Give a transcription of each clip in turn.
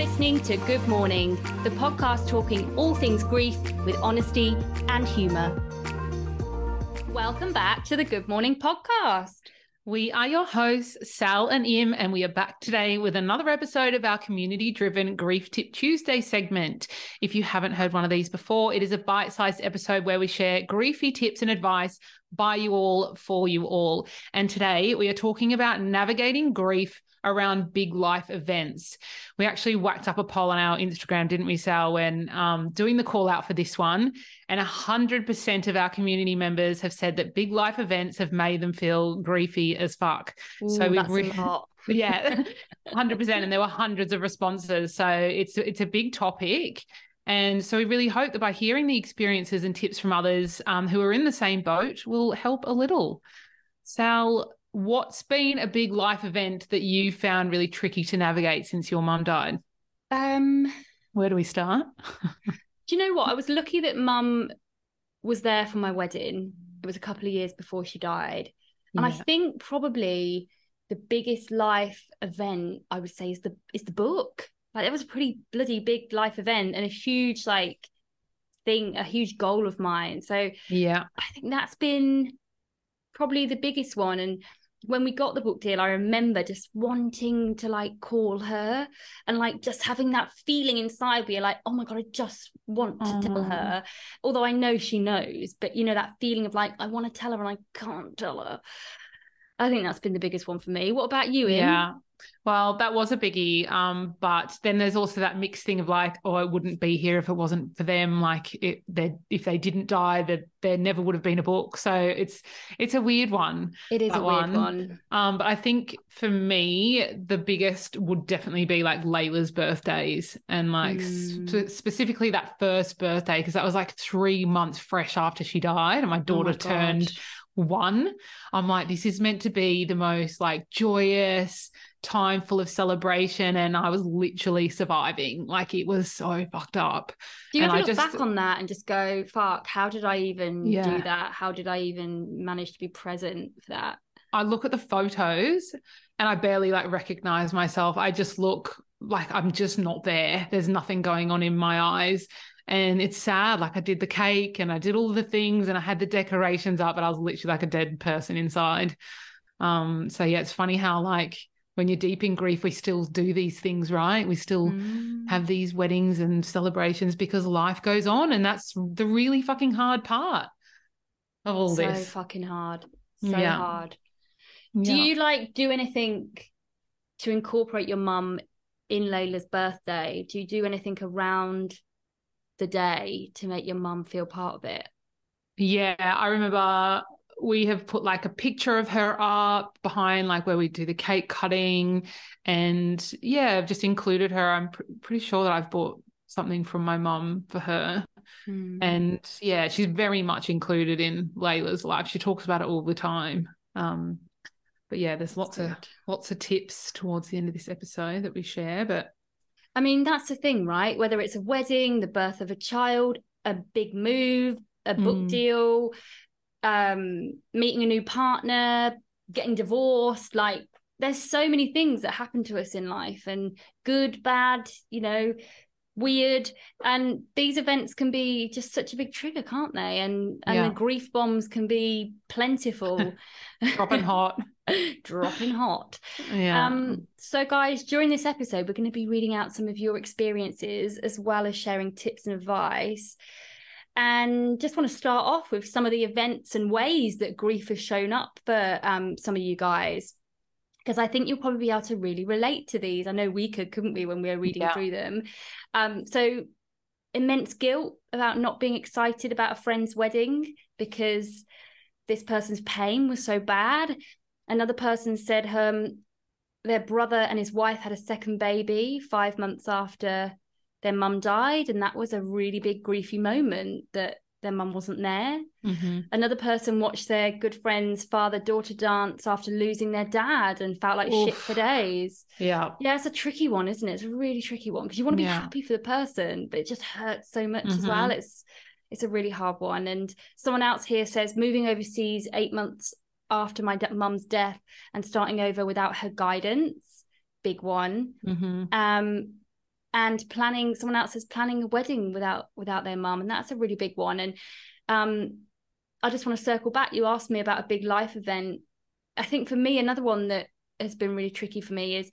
listening to Good Mourning, the podcast talking all things grief with honesty and humour. Welcome back to the Good Mourning podcast. We are your hosts, Sal and Im, and we are back today with another episode of our community driven Grief Tip Tuesday segment. If you haven't heard one of these before, it is a bite sized episode where we share griefy tips and advice by you all, for you all. And today we are talking about navigating grief around big life events. We actually whacked up a poll on our Instagram, didn't we, Sal, when um, doing the call out for this one. And 100% of our community members have said that big life events have made them feel griefy as fuck. Ooh, so we've re- yeah, 100%. and there were hundreds of responses. So it's, it's a big topic. And so we really hope that by hearing the experiences and tips from others um, who are in the same boat will help a little. Sal, what's been a big life event that you found really tricky to navigate since your mum died? Um, where do we start? do you know what? I was lucky that mum was there for my wedding. It was a couple of years before she died. And yeah. I think probably the biggest life event I would say is the is the book. Like it was a pretty bloody big life event and a huge like thing, a huge goal of mine. So yeah, I think that's been probably the biggest one. And when we got the book deal, I remember just wanting to like call her and like just having that feeling inside where you're like, oh my God, I just want to tell her. Although I know she knows, but you know, that feeling of like, I want to tell her and I can't tell her. I think that's been the biggest one for me. What about you, Im? Yeah. Well, that was a biggie. Um, but then there's also that mixed thing of like, oh, I wouldn't be here if it wasn't for them. Like, it, if they didn't die, that there never would have been a book. So it's it's a weird one. It is a weird one. one. Um, but I think for me, the biggest would definitely be like Layla's birthdays and like mm. sp- specifically that first birthday because that was like three months fresh after she died, and my daughter oh my turned one. I'm like, this is meant to be the most like joyous time full of celebration and I was literally surviving. Like it was so fucked up. Do you and ever I look just, back on that and just go, fuck, how did I even yeah. do that? How did I even manage to be present for that? I look at the photos and I barely like recognize myself. I just look like I'm just not there. There's nothing going on in my eyes. And it's sad. Like I did the cake and I did all the things and I had the decorations up, but I was literally like a dead person inside. Um, so yeah, it's funny how like when you're deep in grief, we still do these things, right? We still mm. have these weddings and celebrations because life goes on. And that's the really fucking hard part of all so this. So fucking hard. So yeah. hard. Do yeah. you like do anything to incorporate your mum in Layla's birthday? Do you do anything around the day to make your mum feel part of it? Yeah, I remember we have put like a picture of her up behind like where we do the cake cutting and yeah i've just included her. I'm pr- pretty sure that i've bought something from my mum for her. Mm. and yeah she's very much included in layla's life. She talks about it all the time. Um but yeah there's lots of lots of tips towards the end of this episode that we share but i mean that's the thing right? Whether it's a wedding the birth of a child a big move a book mm. deal um, meeting a new partner, getting divorced, like there's so many things that happen to us in life and good, bad, you know, weird. And these events can be just such a big trigger, can't they? And and yeah. the grief bombs can be plentiful. Dropping hot. Dropping hot. Yeah. Um, so guys, during this episode, we're going to be reading out some of your experiences as well as sharing tips and advice and just want to start off with some of the events and ways that grief has shown up for um, some of you guys because I think you'll probably be able to really relate to these. I know we could, couldn't we, when we were reading yeah. through them? Um, so immense guilt about not being excited about a friend's wedding because this person's pain was so bad. Another person said um, their brother and his wife had a second baby five months after their mum died and that was a really big griefy moment that their mum wasn't there mm-hmm. another person watched their good friend's father daughter dance after losing their dad and felt like Oof. shit for days yeah yeah it's a tricky one isn't it it's a really tricky one because you want to be yeah. happy for the person but it just hurts so much mm-hmm. as well it's it's a really hard one and someone else here says moving overseas eight months after my de- mum's death and starting over without her guidance big one mm-hmm. um and planning someone else is planning a wedding without without their mum and that's a really big one. And um i just want to circle back. You asked me about a big life event. I think for me another one that has been really tricky for me is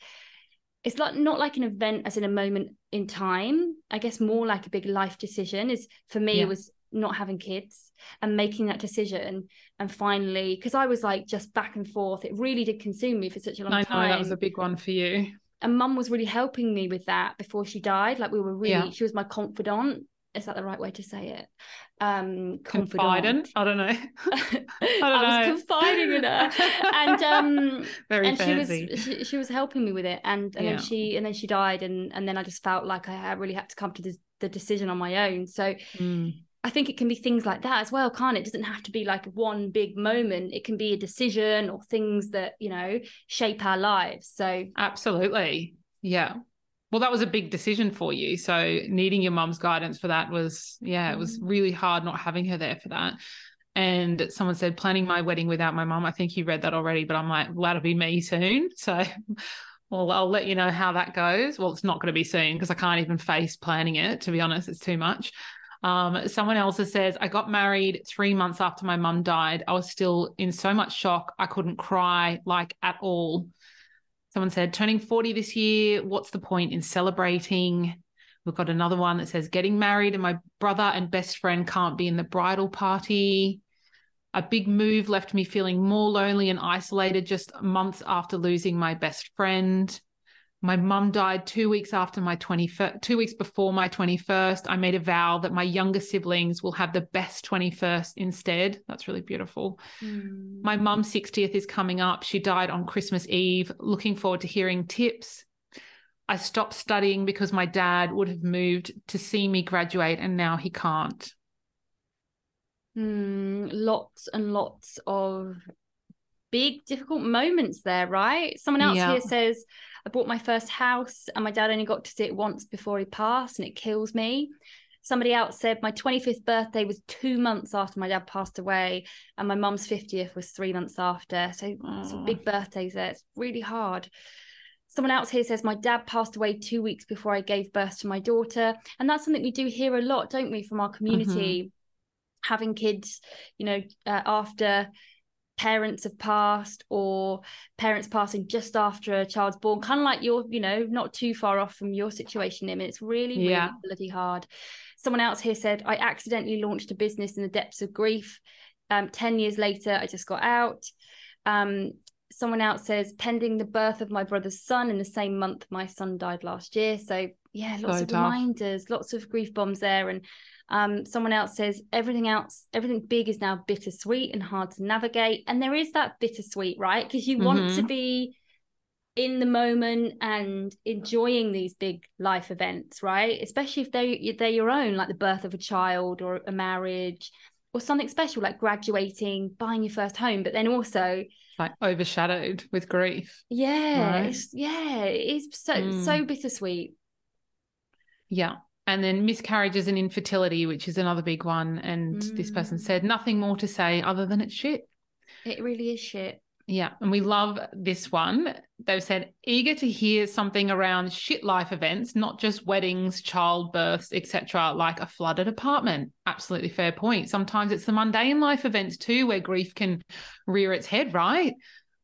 it's not not like an event as in a moment in time. I guess more like a big life decision is for me yeah. it was not having kids and making that decision. And finally because i was like just back and forth it really did consume me for such a long I time know, that was a big one for you and mum was really helping me with that before she died like we were really yeah. she was my confidant is that the right way to say it um confidant i don't know i, don't I was confiding in her and um very and fancy. she was she, she, was helping me with it and and yeah. then she and then she died and and then i just felt like i really had to come to the, the decision on my own so mm. I think it can be things like that as well, can't it? it? doesn't have to be like one big moment. It can be a decision or things that, you know, shape our lives. So Absolutely. Yeah. Well, that was a big decision for you. So needing your mum's guidance for that was, yeah, it was mm. really hard not having her there for that. And someone said, planning my wedding without my mum. I think you read that already, but I'm like, well, that'll be me soon. So well, I'll let you know how that goes. Well, it's not going to be soon because I can't even face planning it, to be honest. It's too much. Um, someone else says, I got married three months after my mum died. I was still in so much shock. I couldn't cry like at all. Someone said, turning 40 this year, what's the point in celebrating? We've got another one that says, getting married and my brother and best friend can't be in the bridal party. A big move left me feeling more lonely and isolated just months after losing my best friend my mum died two weeks after my 21st, two weeks before my 21st. I made a vow that my younger siblings will have the best 21st instead. That's really beautiful. Mm. My mum's 60th is coming up. She died on Christmas Eve. Looking forward to hearing tips. I stopped studying because my dad would have moved to see me graduate and now he can't. Mm, lots and lots of big difficult moments there, right? Someone else yeah. here says, I bought my first house and my dad only got to see it once before he passed and it kills me. Somebody else said my 25th birthday was two months after my dad passed away, and my mum's 50th was three months after. So some big birthdays there. It's really hard. Someone else here says my dad passed away two weeks before I gave birth to my daughter. And that's something we do hear a lot, don't we, from our community? Mm-hmm. Having kids, you know, uh, after parents have passed or parents passing just after a child's born kind of like you're you know not too far off from your situation Im. it's really really yeah. bloody hard someone else here said i accidentally launched a business in the depths of grief um, 10 years later i just got out um, someone else says pending the birth of my brother's son in the same month my son died last year so yeah lots so of tough. reminders lots of grief bombs there and um, someone else says everything else, everything big is now bittersweet and hard to navigate. And there is that bittersweet, right? Because you mm-hmm. want to mm-hmm. be in the moment and enjoying these big life events, right? Especially if they they're your own, like the birth of a child or a marriage or something special like graduating, buying your first home, but then also like overshadowed with grief. Yeah, right? yeah, it is so mm. so bittersweet. Yeah and then miscarriages and infertility, which is another big one. And mm. this person said mm. nothing more to say other than it's shit. It really is shit. Yeah, and we love this one. They've said eager to hear something around shit life events, not just weddings, childbirths, etc., like a flooded apartment. Absolutely fair point. Sometimes it's the mundane life events too, where grief can rear its head, right?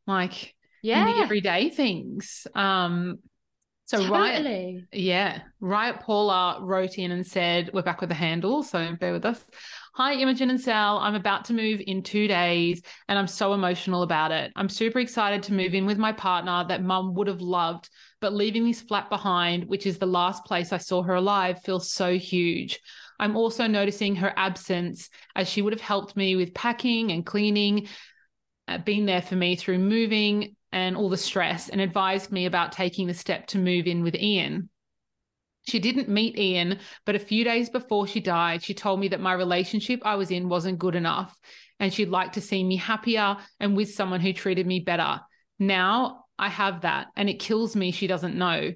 Like yeah, the everyday things. Um, so totally. Riot, yeah, Riot Paula wrote in and said, "We're back with the handle, so bear with us." Hi, Imogen and Sal. I'm about to move in two days, and I'm so emotional about it. I'm super excited to move in with my partner that Mum would have loved, but leaving this flat behind, which is the last place I saw her alive, feels so huge. I'm also noticing her absence, as she would have helped me with packing and cleaning, uh, been there for me through moving and all the stress and advised me about taking the step to move in with Ian. She didn't meet Ian, but a few days before she died, she told me that my relationship I was in wasn't good enough and she'd like to see me happier and with someone who treated me better. Now I have that and it kills me she doesn't know.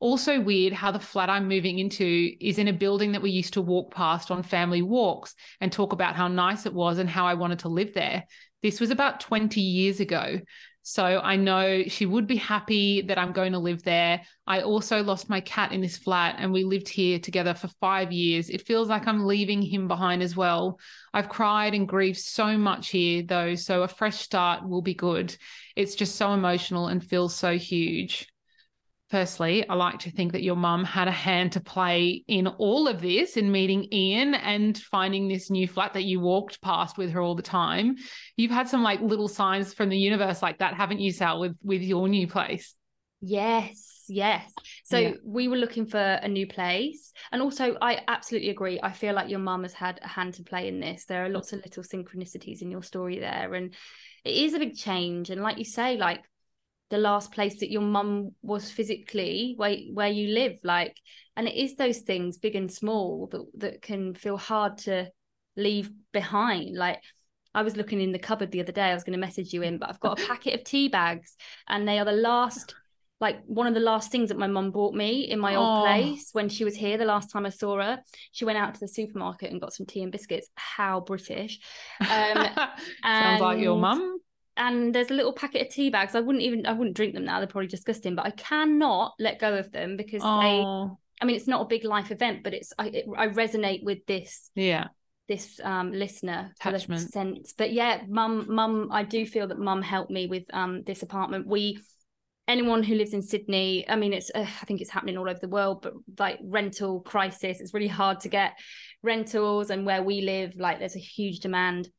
Also, weird how the flat I'm moving into is in a building that we used to walk past on family walks and talk about how nice it was and how I wanted to live there. This was about 20 years ago. So I know she would be happy that I'm going to live there. I also lost my cat in this flat and we lived here together for five years. It feels like I'm leaving him behind as well. I've cried and grieved so much here, though. So a fresh start will be good. It's just so emotional and feels so huge. Firstly, I like to think that your mum had a hand to play in all of this, in meeting Ian and finding this new flat that you walked past with her all the time. You've had some like little signs from the universe like that, haven't you, Sal, with with your new place? Yes, yes. So yeah. we were looking for a new place. And also, I absolutely agree. I feel like your mum has had a hand to play in this. There are lots of little synchronicities in your story there. And it is a big change. And like you say, like the last place that your mum was physically where where you live like and it is those things big and small that that can feel hard to leave behind like I was looking in the cupboard the other day I was going to message you in but I've got a packet of tea bags and they are the last like one of the last things that my mum bought me in my old place when she was here the last time I saw her. She went out to the supermarket and got some tea and biscuits. How British. Um, Sounds like your mum and there's a little packet of tea bags. I wouldn't even I wouldn't drink them now. They're probably disgusting, but I cannot let go of them because oh. they. I mean, it's not a big life event, but it's I it, I resonate with this. Yeah. This um listener attachment sense, but yeah, mum, mum, I do feel that mum helped me with um this apartment. We anyone who lives in Sydney, I mean, it's uh, I think it's happening all over the world, but like rental crisis, it's really hard to get rentals, and where we live, like there's a huge demand.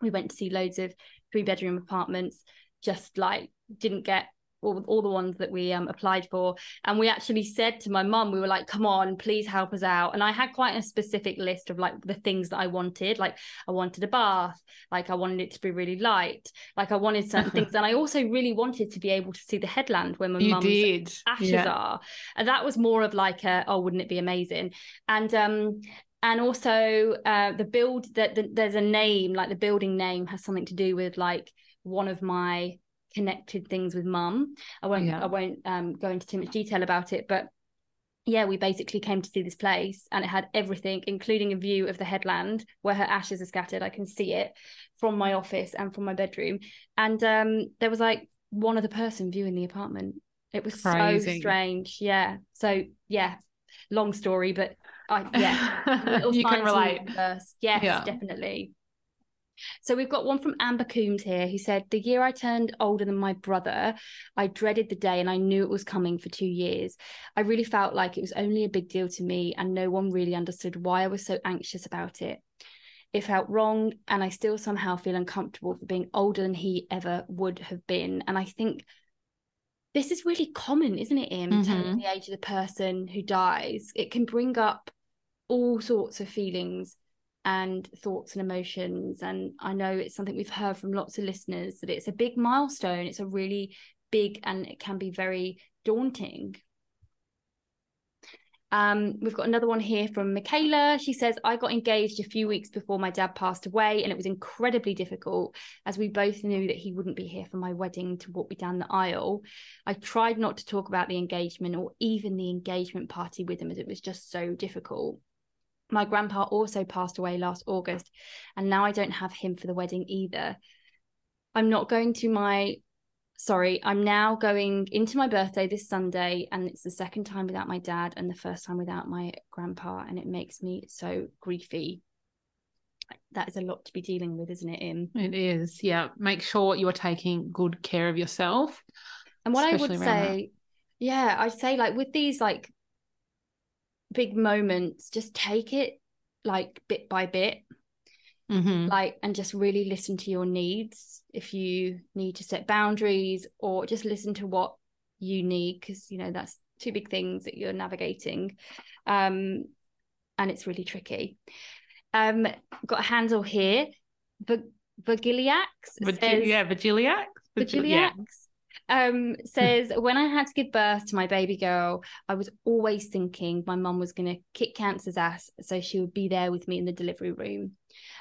We went to see loads of three bedroom apartments just like didn't get all, all the ones that we um, applied for. And we actually said to my mum we were like come on please help us out. And i had quite a specific list of like the things that i wanted like i wanted a bath like i wanted it to be really light like i wanted certain things. And i also really wanted to be able to see the headland where my mum's ashes yeah. are. And that was more of like a oh wouldn't it be amazing? And um and also uh, the build that the, there's a name like the building name has something to do with like one of my connected things with mum. I won't yeah. i won't um, go into too much detail about it but yeah we basically came to see this place and it had everything including a view of the headland where her ashes are scattered. I can see it from my office and from my bedroom. And um, there was like one other person viewing the apartment. It was Crazy. so strange. Yeah. So yeah long story but I, yeah, you can relate. Yes, yeah. definitely. So we've got one from Amber Coombs here who said, The year I turned older than my brother, I dreaded the day and I knew it was coming for two years. I really felt like it was only a big deal to me and no one really understood why I was so anxious about it. It felt wrong and I still somehow feel uncomfortable for being older than he ever would have been. And I think this is really common, isn't it, Im? Mm-hmm. the age of the person who dies. It can bring up all sorts of feelings and thoughts and emotions. And I know it's something we've heard from lots of listeners that it's a big milestone. It's a really big and it can be very daunting. Um, we've got another one here from Michaela. She says, I got engaged a few weeks before my dad passed away, and it was incredibly difficult as we both knew that he wouldn't be here for my wedding to walk me down the aisle. I tried not to talk about the engagement or even the engagement party with him as it was just so difficult. My grandpa also passed away last August, and now I don't have him for the wedding either. I'm not going to my sorry, I'm now going into my birthday this Sunday, and it's the second time without my dad and the first time without my grandpa, and it makes me so griefy. That is a lot to be dealing with, isn't it, Im? It is, yeah. Make sure you are taking good care of yourself. And what I would say, that. yeah, I'd say like with these like big moments, just take it like bit by bit. Mm-hmm. Like, and just really listen to your needs. If you need to set boundaries or just listen to what you need, because, you know, that's two big things that you're navigating. Um, and it's really tricky. Um, got a handle here. The Virgiliax. Virgil- yeah, Virgiliax. Virgiliax. Um, says when I had to give birth to my baby girl, I was always thinking my mum was going to kick cancer's ass, so she would be there with me in the delivery room.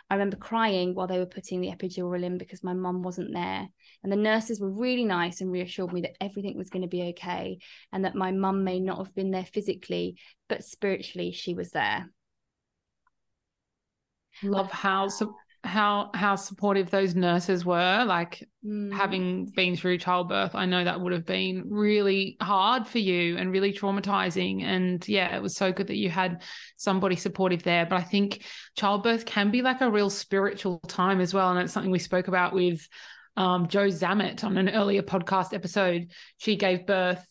I remember crying while they were putting the epidural in because my mum wasn't there. And the nurses were really nice and reassured me that everything was going to be okay and that my mum may not have been there physically, but spiritually she was there. Love how how how supportive those nurses were like mm. having been through childbirth i know that would have been really hard for you and really traumatizing and yeah it was so good that you had somebody supportive there but i think childbirth can be like a real spiritual time as well and it's something we spoke about with um, jo zammit on an earlier podcast episode she gave birth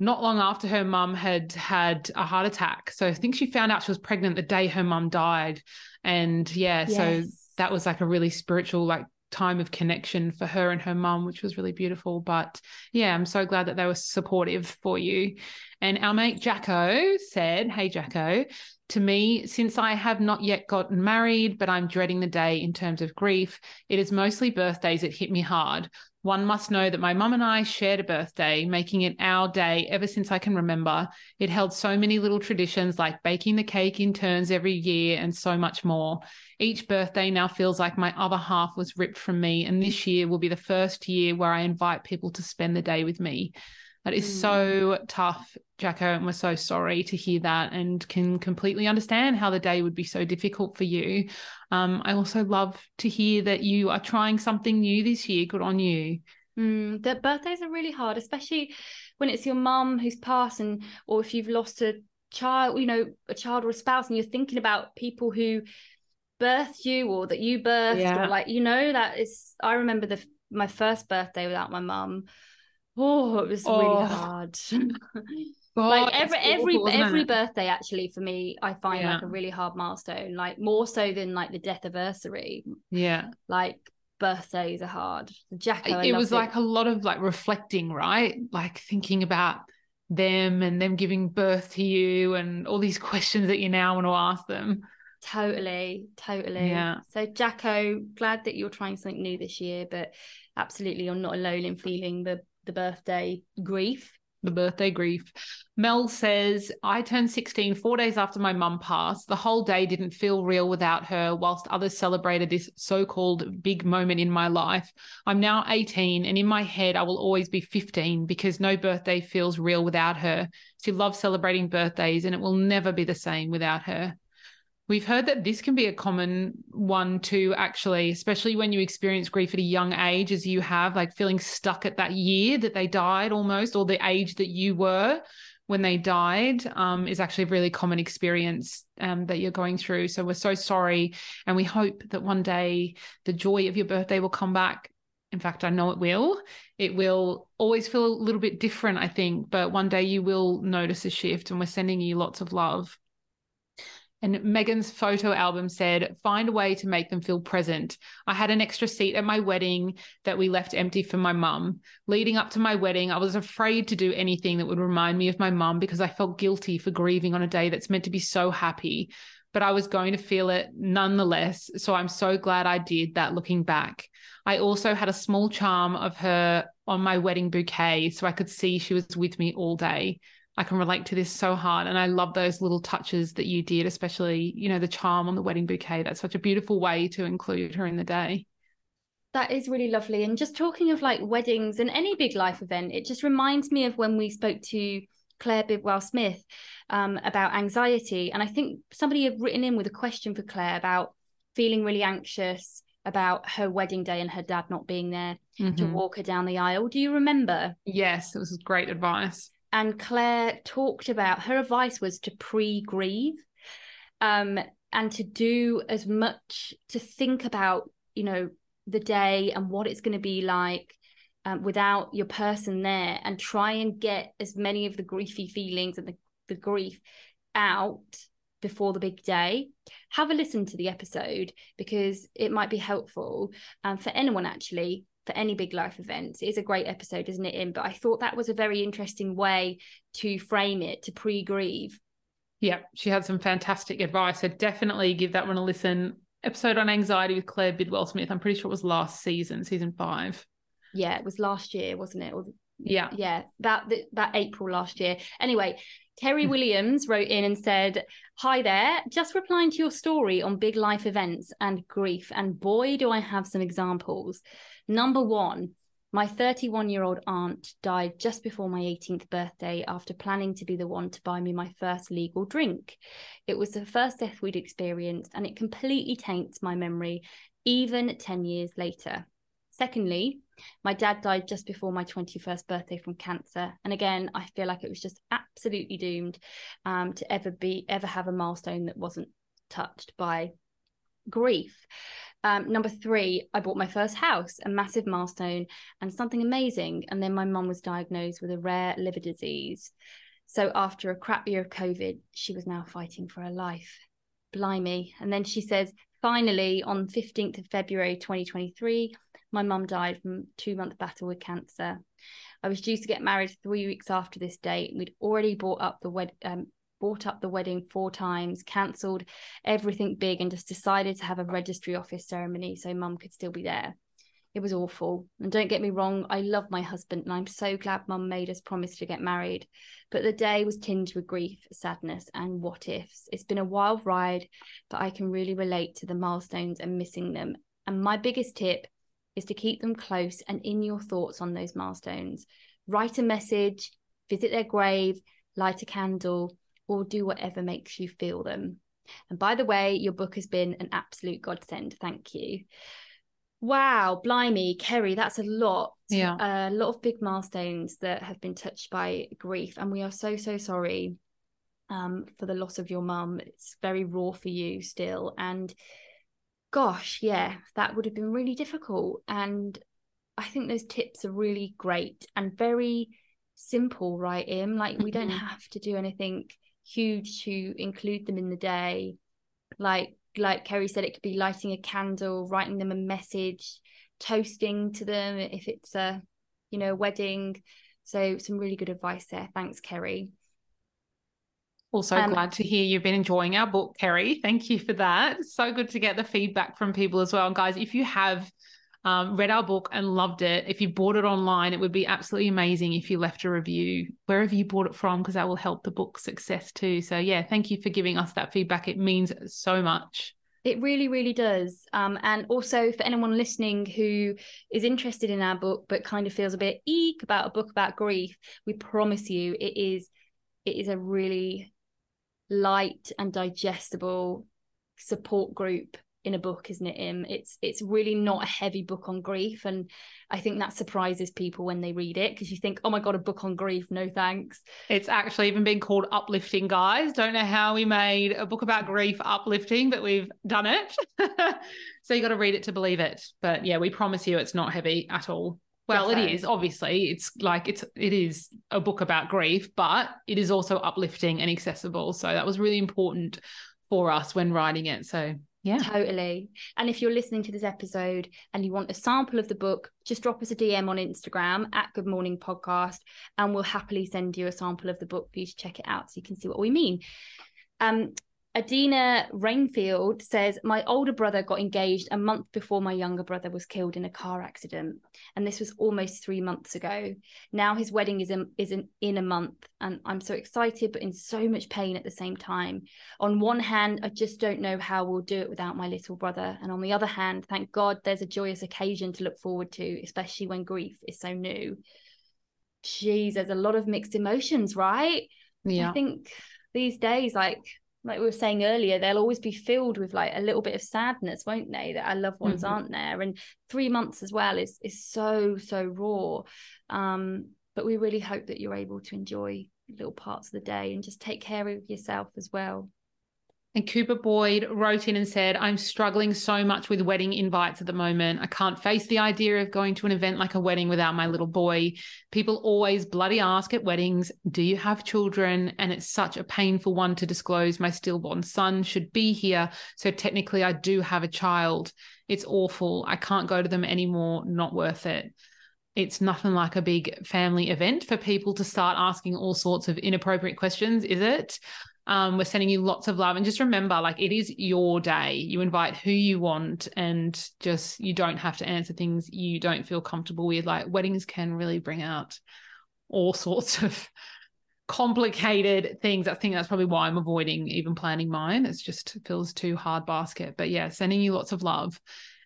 not long after her mum had had a heart attack. So I think she found out she was pregnant the day her mum died. And yeah, yes. so that was like a really spiritual like time of connection for her and her mum, which was really beautiful. But yeah, I'm so glad that they were supportive for you. And our mate Jacko said, Hey, Jacko, to me, since I have not yet gotten married, but I'm dreading the day in terms of grief, it is mostly birthdays that hit me hard. One must know that my mum and I shared a birthday, making it our day ever since I can remember. It held so many little traditions like baking the cake in turns every year and so much more. Each birthday now feels like my other half was ripped from me, and this year will be the first year where I invite people to spend the day with me. That is mm. so tough, Jacko, and we're so sorry to hear that and can completely understand how the day would be so difficult for you. Um, I also love to hear that you are trying something new this year. Good on you. Mm, the birthdays are really hard, especially when it's your mum who's passed, and or if you've lost a child, you know, a child or a spouse, and you're thinking about people who birthed you or that you birthed, yeah. or like you know that is. I remember the my first birthday without my mum Oh, it was oh. really hard. God, like every every awful, every birthday actually for me I find yeah. like a really hard milestone like more so than like the death anniversary yeah like birthdays are hard Jacko it was it. like a lot of like reflecting right like thinking about them and them giving birth to you and all these questions that you now want to ask them totally totally yeah so Jacko glad that you're trying something new this year but absolutely you're not alone in feeling the the birthday grief. The birthday grief. Mel says, I turned 16 four days after my mum passed. The whole day didn't feel real without her, whilst others celebrated this so called big moment in my life. I'm now 18, and in my head, I will always be 15 because no birthday feels real without her. She loves celebrating birthdays, and it will never be the same without her. We've heard that this can be a common one too, actually, especially when you experience grief at a young age, as you have, like feeling stuck at that year that they died almost, or the age that you were when they died, um, is actually a really common experience um, that you're going through. So we're so sorry. And we hope that one day the joy of your birthday will come back. In fact, I know it will. It will always feel a little bit different, I think, but one day you will notice a shift, and we're sending you lots of love. And Megan's photo album said, find a way to make them feel present. I had an extra seat at my wedding that we left empty for my mum. Leading up to my wedding, I was afraid to do anything that would remind me of my mum because I felt guilty for grieving on a day that's meant to be so happy. But I was going to feel it nonetheless. So I'm so glad I did that looking back. I also had a small charm of her on my wedding bouquet so I could see she was with me all day. I can relate to this so hard. And I love those little touches that you did, especially, you know, the charm on the wedding bouquet. That's such a beautiful way to include her in the day. That is really lovely. And just talking of like weddings and any big life event, it just reminds me of when we spoke to Claire Bidwell Smith um, about anxiety. And I think somebody had written in with a question for Claire about feeling really anxious about her wedding day and her dad not being there mm-hmm. to walk her down the aisle. Do you remember? Yes, it was great advice and Claire talked about her advice was to pre-grieve um, and to do as much to think about you know the day and what it's going to be like um, without your person there and try and get as many of the griefy feelings and the, the grief out before the big day. Have a listen to the episode because it might be helpful um, for anyone actually for any big life events. It is a great episode, isn't it, Im? But I thought that was a very interesting way to frame it, to pre grieve. Yeah, she had some fantastic advice. So definitely give that one a listen. Episode on anxiety with Claire Bidwell Smith. I'm pretty sure it was last season, season five. yeah, it was last year, wasn't it? Or yeah, yeah, that that April last year. Anyway, Kerry hmm. Williams wrote in and said, Hi there, just replying to your story on big life events and grief. And boy, do I have some examples. Number one, my 31 year old aunt died just before my 18th birthday after planning to be the one to buy me my first legal drink. It was the first death we'd experienced, and it completely taints my memory, even 10 years later. Secondly, my dad died just before my 21st birthday from cancer. And again, I feel like it was just absolutely doomed um, to ever be, ever have a milestone that wasn't touched by grief. Um, number three, I bought my first house, a massive milestone and something amazing. And then my mum was diagnosed with a rare liver disease. So after a crap year of COVID, she was now fighting for her life. Blimey. And then she says, finally, on 15th of February 2023, my mum died from two month battle with cancer. I was due to get married three weeks after this date. We'd already bought up the wed- um, bought up the wedding four times, cancelled everything big, and just decided to have a registry office ceremony so mum could still be there. It was awful. And don't get me wrong, I love my husband and I'm so glad mum made us promise to get married. But the day was tinged with grief, sadness, and what ifs. It's been a wild ride, but I can really relate to the milestones and missing them. And my biggest tip is to keep them close and in your thoughts on those milestones. Write a message, visit their grave, light a candle, or do whatever makes you feel them. And by the way, your book has been an absolute godsend. Thank you. Wow, blimey, Kerry, that's a lot. Yeah. A lot of big milestones that have been touched by grief. And we are so, so sorry um, for the loss of your mum. It's very raw for you still. And gosh, yeah, that would have been really difficult. And I think those tips are really great and very simple, right, Im? Like we don't mm-hmm. have to do anything huge to include them in the day. Like like Kerry said, it could be lighting a candle, writing them a message, toasting to them if it's a you know wedding. So some really good advice there. Thanks, Kerry. Also, um, glad to hear you've been enjoying our book, Kerry. Thank you for that. So good to get the feedback from people as well. And guys, if you have um, read our book and loved it, if you bought it online, it would be absolutely amazing if you left a review wherever you bought it from, because that will help the book success too. So, yeah, thank you for giving us that feedback. It means so much. It really, really does. Um, and also for anyone listening who is interested in our book but kind of feels a bit eek about a book about grief, we promise you it is it is a really light and digestible support group in a book isn't it im? It's it's really not a heavy book on grief and i think that surprises people when they read it because you think oh my god a book on grief no thanks. It's actually even been called uplifting guys. Don't know how we made a book about grief uplifting but we've done it. So you got to read it to believe it. But yeah we promise you it's not heavy at all well, it is obviously. It's like it's it is a book about grief, but it is also uplifting and accessible. So that was really important for us when writing it. So yeah. Totally. And if you're listening to this episode and you want a sample of the book, just drop us a DM on Instagram at Good Mourning Podcast and we'll happily send you a sample of the book for you to check it out so you can see what we mean. Um, Adina Rainfield says, My older brother got engaged a month before my younger brother was killed in a car accident. And this was almost three months ago. Now his wedding is in, is in, in a month. And I'm so excited, but in so much pain at the same time. On one hand, I just don't know how we'll do it without my little brother. And on the other hand, thank God there's a joyous occasion to look forward to, especially when grief is so new. Geez, there's a lot of mixed emotions, right? Yeah. I think these days, like, like we were saying earlier, they'll always be filled with like a little bit of sadness, won't they? That our loved ones mm-hmm. aren't there. And three months as well is is so, so raw. Um, but we really hope that you're able to enjoy little parts of the day and just take care of yourself as well. And Cooper Boyd wrote in and said, I'm struggling so much with wedding invites at the moment. I can't face the idea of going to an event like a wedding without my little boy. People always bloody ask at weddings, Do you have children? And it's such a painful one to disclose. My stillborn son should be here. So technically, I do have a child. It's awful. I can't go to them anymore. Not worth it it's nothing like a big family event for people to start asking all sorts of inappropriate questions, is it? Um, we're sending you lots of love. And just remember, like, it is your day. You invite who you want, and just you don't have to answer things you don't feel comfortable with. Like, weddings can really bring out all sorts of complicated things. I think that's probably why I'm avoiding even planning mine. It's just it feels too hard basket. But yeah, sending you lots of love.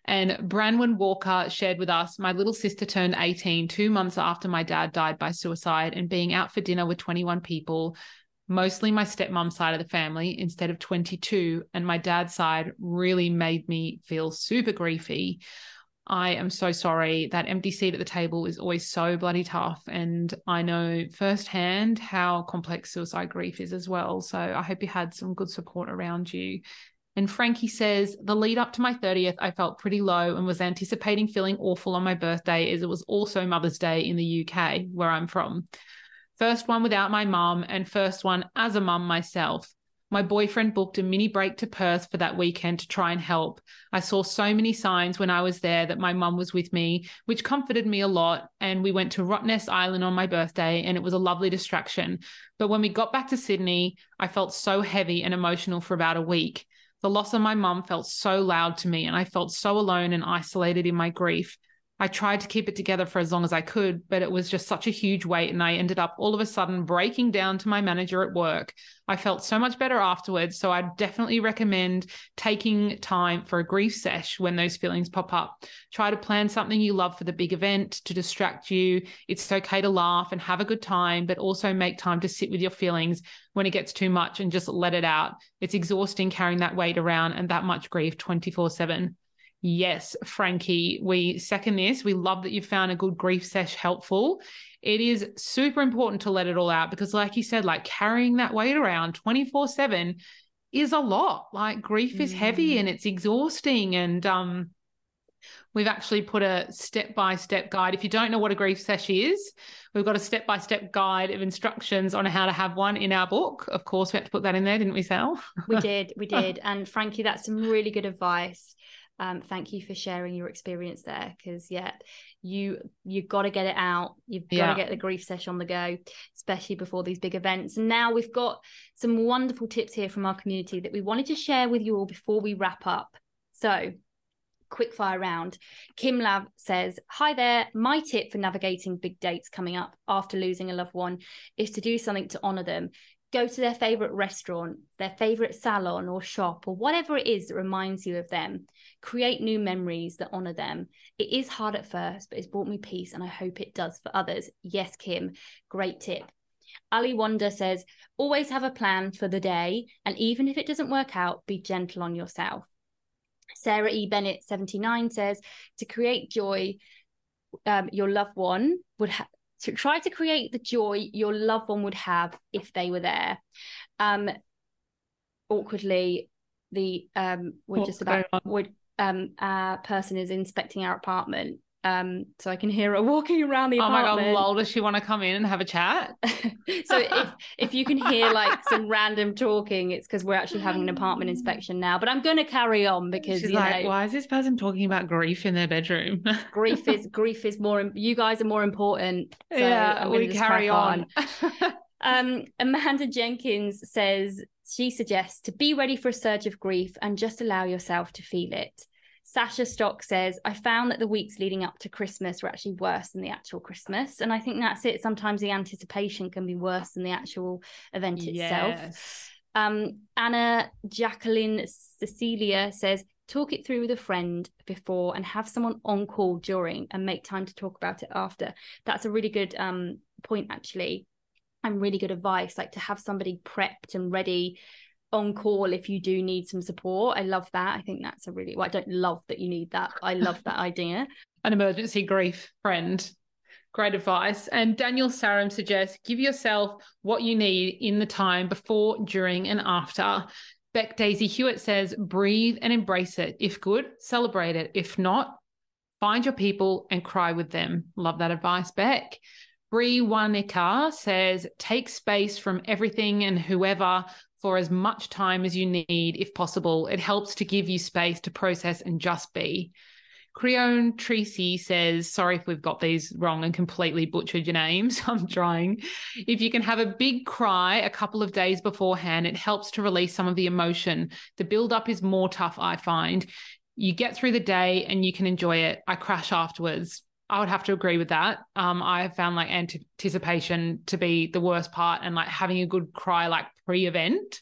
And Branwen Walker shared with us my little sister turned 18 two months after my dad died by suicide, and being out for dinner with 21 people, mostly my stepmom's side of the family instead of 22, and my dad's side really made me feel super griefy. I am so sorry. That empty seat at the table is always so bloody tough. And I know firsthand how complex suicide grief is as well. So I hope you had some good support around you. And Frankie says, the lead up to my 30th, I felt pretty low and was anticipating feeling awful on my birthday, as it was also Mother's Day in the UK, where I'm from. First one without my mum, and first one as a mum myself. My boyfriend booked a mini break to Perth for that weekend to try and help. I saw so many signs when I was there that my mum was with me, which comforted me a lot. And we went to Rottnest Island on my birthday, and it was a lovely distraction. But when we got back to Sydney, I felt so heavy and emotional for about a week. The loss of my mum felt so loud to me, and I felt so alone and isolated in my grief. I tried to keep it together for as long as I could, but it was just such a huge weight. And I ended up all of a sudden breaking down to my manager at work. I felt so much better afterwards. So I definitely recommend taking time for a grief sesh when those feelings pop up. Try to plan something you love for the big event to distract you. It's okay to laugh and have a good time, but also make time to sit with your feelings when it gets too much and just let it out. It's exhausting carrying that weight around and that much grief 24 7. Yes, Frankie, we second this. We love that you found a good grief sesh helpful. It is super important to let it all out because, like you said, like carrying that weight around 24 7 is a lot. Like grief is heavy mm. and it's exhausting. And um, we've actually put a step by step guide. If you don't know what a grief sesh is, we've got a step by step guide of instructions on how to have one in our book. Of course, we had to put that in there, didn't we, Sal? we did. We did. And Frankie, that's some really good advice um, thank you for sharing your experience there because yeah you you've got to get it out. You've got yeah. to get the grief sesh on the go especially before these big events. And now we've got some wonderful tips here from our community that we wanted to share with you all before we wrap up. So quick fire round. Kim lav says hi there. My tip for navigating big dates coming up after losing a loved one is to do something to honor them go to their favorite restaurant, their favorite salon or shop, or whatever it is that reminds you of them. Create new memories that honor them. It is hard at first, but it's brought me peace, and I hope it does for others. Yes, Kim, great tip. Ali Wonder says, always have a plan for the day, and even if it doesn't work out, be gentle on yourself. Sarah E. Bennett, 79, says, to create joy, um, your loved one would have to try to create the joy your loved one would have if they were there. Um, awkwardly, the um, we're oh, just about would um, our person is inspecting our apartment um, so I can hear her walking around the apartment. Oh my god, lol, does she want to come in and have a chat? so if if you can hear like some random talking, it's because we're actually having an apartment inspection now. But I'm gonna carry on because She's you like, know, why is this person talking about grief in their bedroom? grief is grief is more you guys are more important. So yeah, we carry on. on. um, Amanda Jenkins says she suggests to be ready for a surge of grief and just allow yourself to feel it. Sasha Stock says, I found that the weeks leading up to Christmas were actually worse than the actual Christmas. And I think that's it. Sometimes the anticipation can be worse than the actual event itself. Yes. Um, Anna Jacqueline Cecilia says, talk it through with a friend before and have someone on call during and make time to talk about it after. That's a really good um, point, actually, and really good advice. Like to have somebody prepped and ready on call if you do need some support. I love that. I think that's a really well, I don't love that you need that. I love that idea. An emergency grief friend. Great advice. And Daniel Sarum suggests give yourself what you need in the time before, during, and after. Beck Daisy Hewitt says breathe and embrace it. If good, celebrate it. If not, find your people and cry with them. Love that advice, Beck. Bree Wanika says, take space from everything and whoever for as much time as you need, if possible. It helps to give you space to process and just be. Creone Tracy says, sorry if we've got these wrong and completely butchered your names. I'm trying. If you can have a big cry a couple of days beforehand, it helps to release some of the emotion. The build up is more tough, I find. You get through the day and you can enjoy it. I crash afterwards. I would have to agree with that. Um, I have found like anticipation to be the worst part, and like having a good cry like pre-event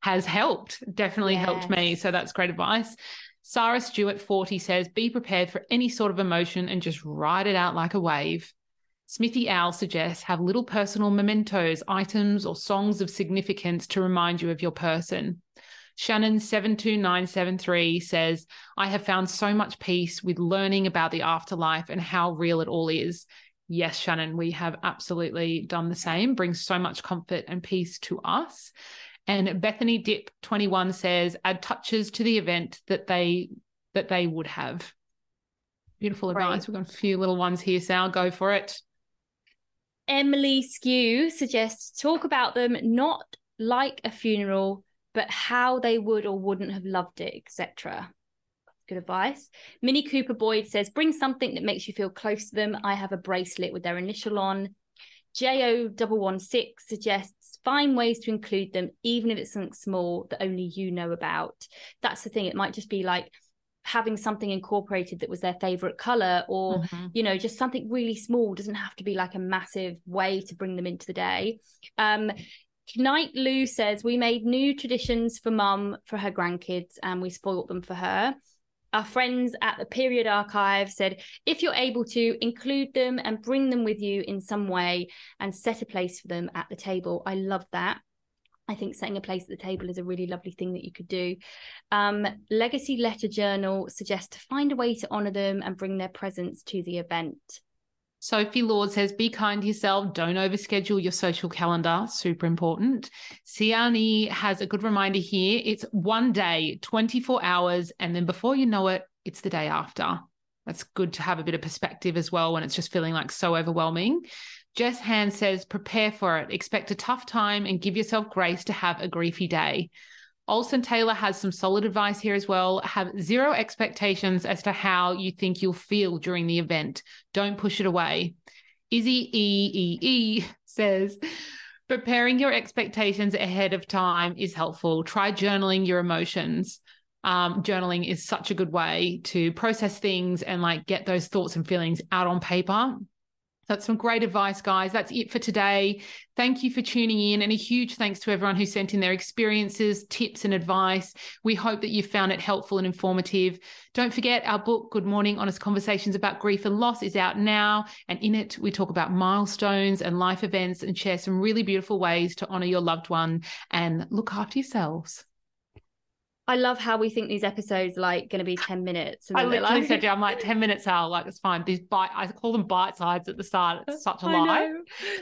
has helped. Definitely yes. helped me. So that's great advice. Sarah Stewart 40 says, be prepared for any sort of emotion and just ride it out like a wave. Smithy Owl suggests have little personal mementos, items, or songs of significance to remind you of your person. Shannon72973 says, I have found so much peace with learning about the afterlife and how real it all is. Yes, Shannon, we have absolutely done the same, brings so much comfort and peace to us. And Bethany Dip 21 says, add touches to the event that they that they would have. Beautiful advice. We've got a few little ones here, Sal. Go for it. Emily Skew suggests talk about them not like a funeral, but how they would or wouldn't have loved it, etc. Good advice. Minnie Cooper Boyd says, bring something that makes you feel close to them. I have a bracelet with their initial on. Jo116 suggests find ways to include them, even if it's something small that only you know about. That's the thing. It might just be like having something incorporated that was their favorite color, or, mm-hmm. you know, just something really small. Doesn't have to be like a massive way to bring them into the day. Um, Knight Lou says we made new traditions for mum for her grandkids and we spoilt them for her. Our friends at the Period Archive said if you're able to include them and bring them with you in some way and set a place for them at the table. I love that. I think setting a place at the table is a really lovely thing that you could do. Um, Legacy Letter Journal suggests to find a way to honour them and bring their presence to the event. Sophie Lord says, be kind to yourself. Don't overschedule your social calendar. Super important. Siani has a good reminder here. It's one day, 24 hours. And then before you know it, it's the day after. That's good to have a bit of perspective as well when it's just feeling like so overwhelming. Jess Hand says, prepare for it. Expect a tough time and give yourself grace to have a griefy day. Olson Taylor has some solid advice here as well. Have zero expectations as to how you think you'll feel during the event. Don't push it away. Izzy E E E says, preparing your expectations ahead of time is helpful. Try journaling your emotions. Um, journaling is such a good way to process things and like get those thoughts and feelings out on paper that's some great advice, guys. That's it for today. Thank you for tuning in, and a huge thanks to everyone who sent in their experiences, tips, and advice. We hope that you found it helpful and informative. Don't forget, our book, Good Mourning Honest Conversations About Grief and Loss, is out now. And in it, we talk about milestones and life events and share some really beautiful ways to honor your loved one and look after yourselves. I love how we think these episodes like going to be 10 minutes. I literally like... said, yeah, I'm like 10 minutes out. Like, it's fine. These bite, I call them bite sides at the start. It's such a lie.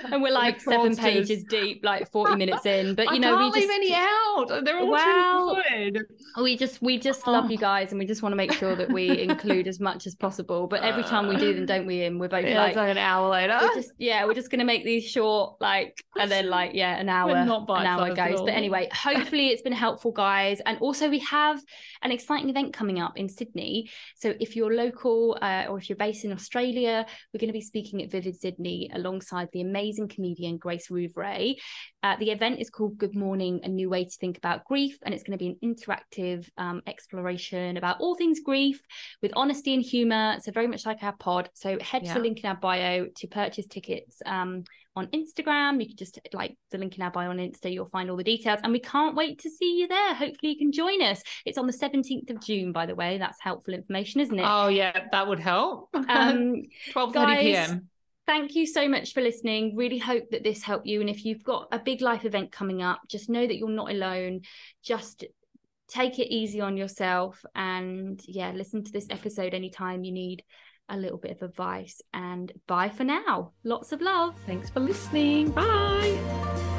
And we're like seven pages deep, like 40 minutes in. But, you I know, we just. leave any out. They're all well, too good. We just, we just oh. love you guys and we just want to make sure that we include as much as possible. But every time we do them, uh, don't we? And we're both yeah, like, like, an hour later. We're just, yeah, we're just going to make these short, like, and then like, yeah, an hour, an hour goes. But anyway, hopefully it's been helpful, guys. And also, we have an exciting event coming up in Sydney. So if you're local uh, or if you're based in Australia, we're going to be speaking at Vivid Sydney alongside the amazing comedian Grace Rouvray. Uh, the event is called Good Mourning, a new way to think about grief, and it's going to be an interactive um, exploration about all things grief with honesty and humour. So very much like our pod. So head yeah. to the link in our bio to purchase tickets. Um, on Instagram. You can just like the link in our bio on Insta, you'll find all the details. And we can't wait to see you there. Hopefully, you can join us. It's on the 17th of June, by the way. That's helpful information, isn't it? Oh, yeah, that would help. Um, 12 p.m. Thank you so much for listening. Really hope that this helped you. And if you've got a big life event coming up, just know that you're not alone. Just take it easy on yourself and yeah, listen to this episode anytime you need a little bit of advice. And bye for now. Lots of love. Thanks for listening. Bye.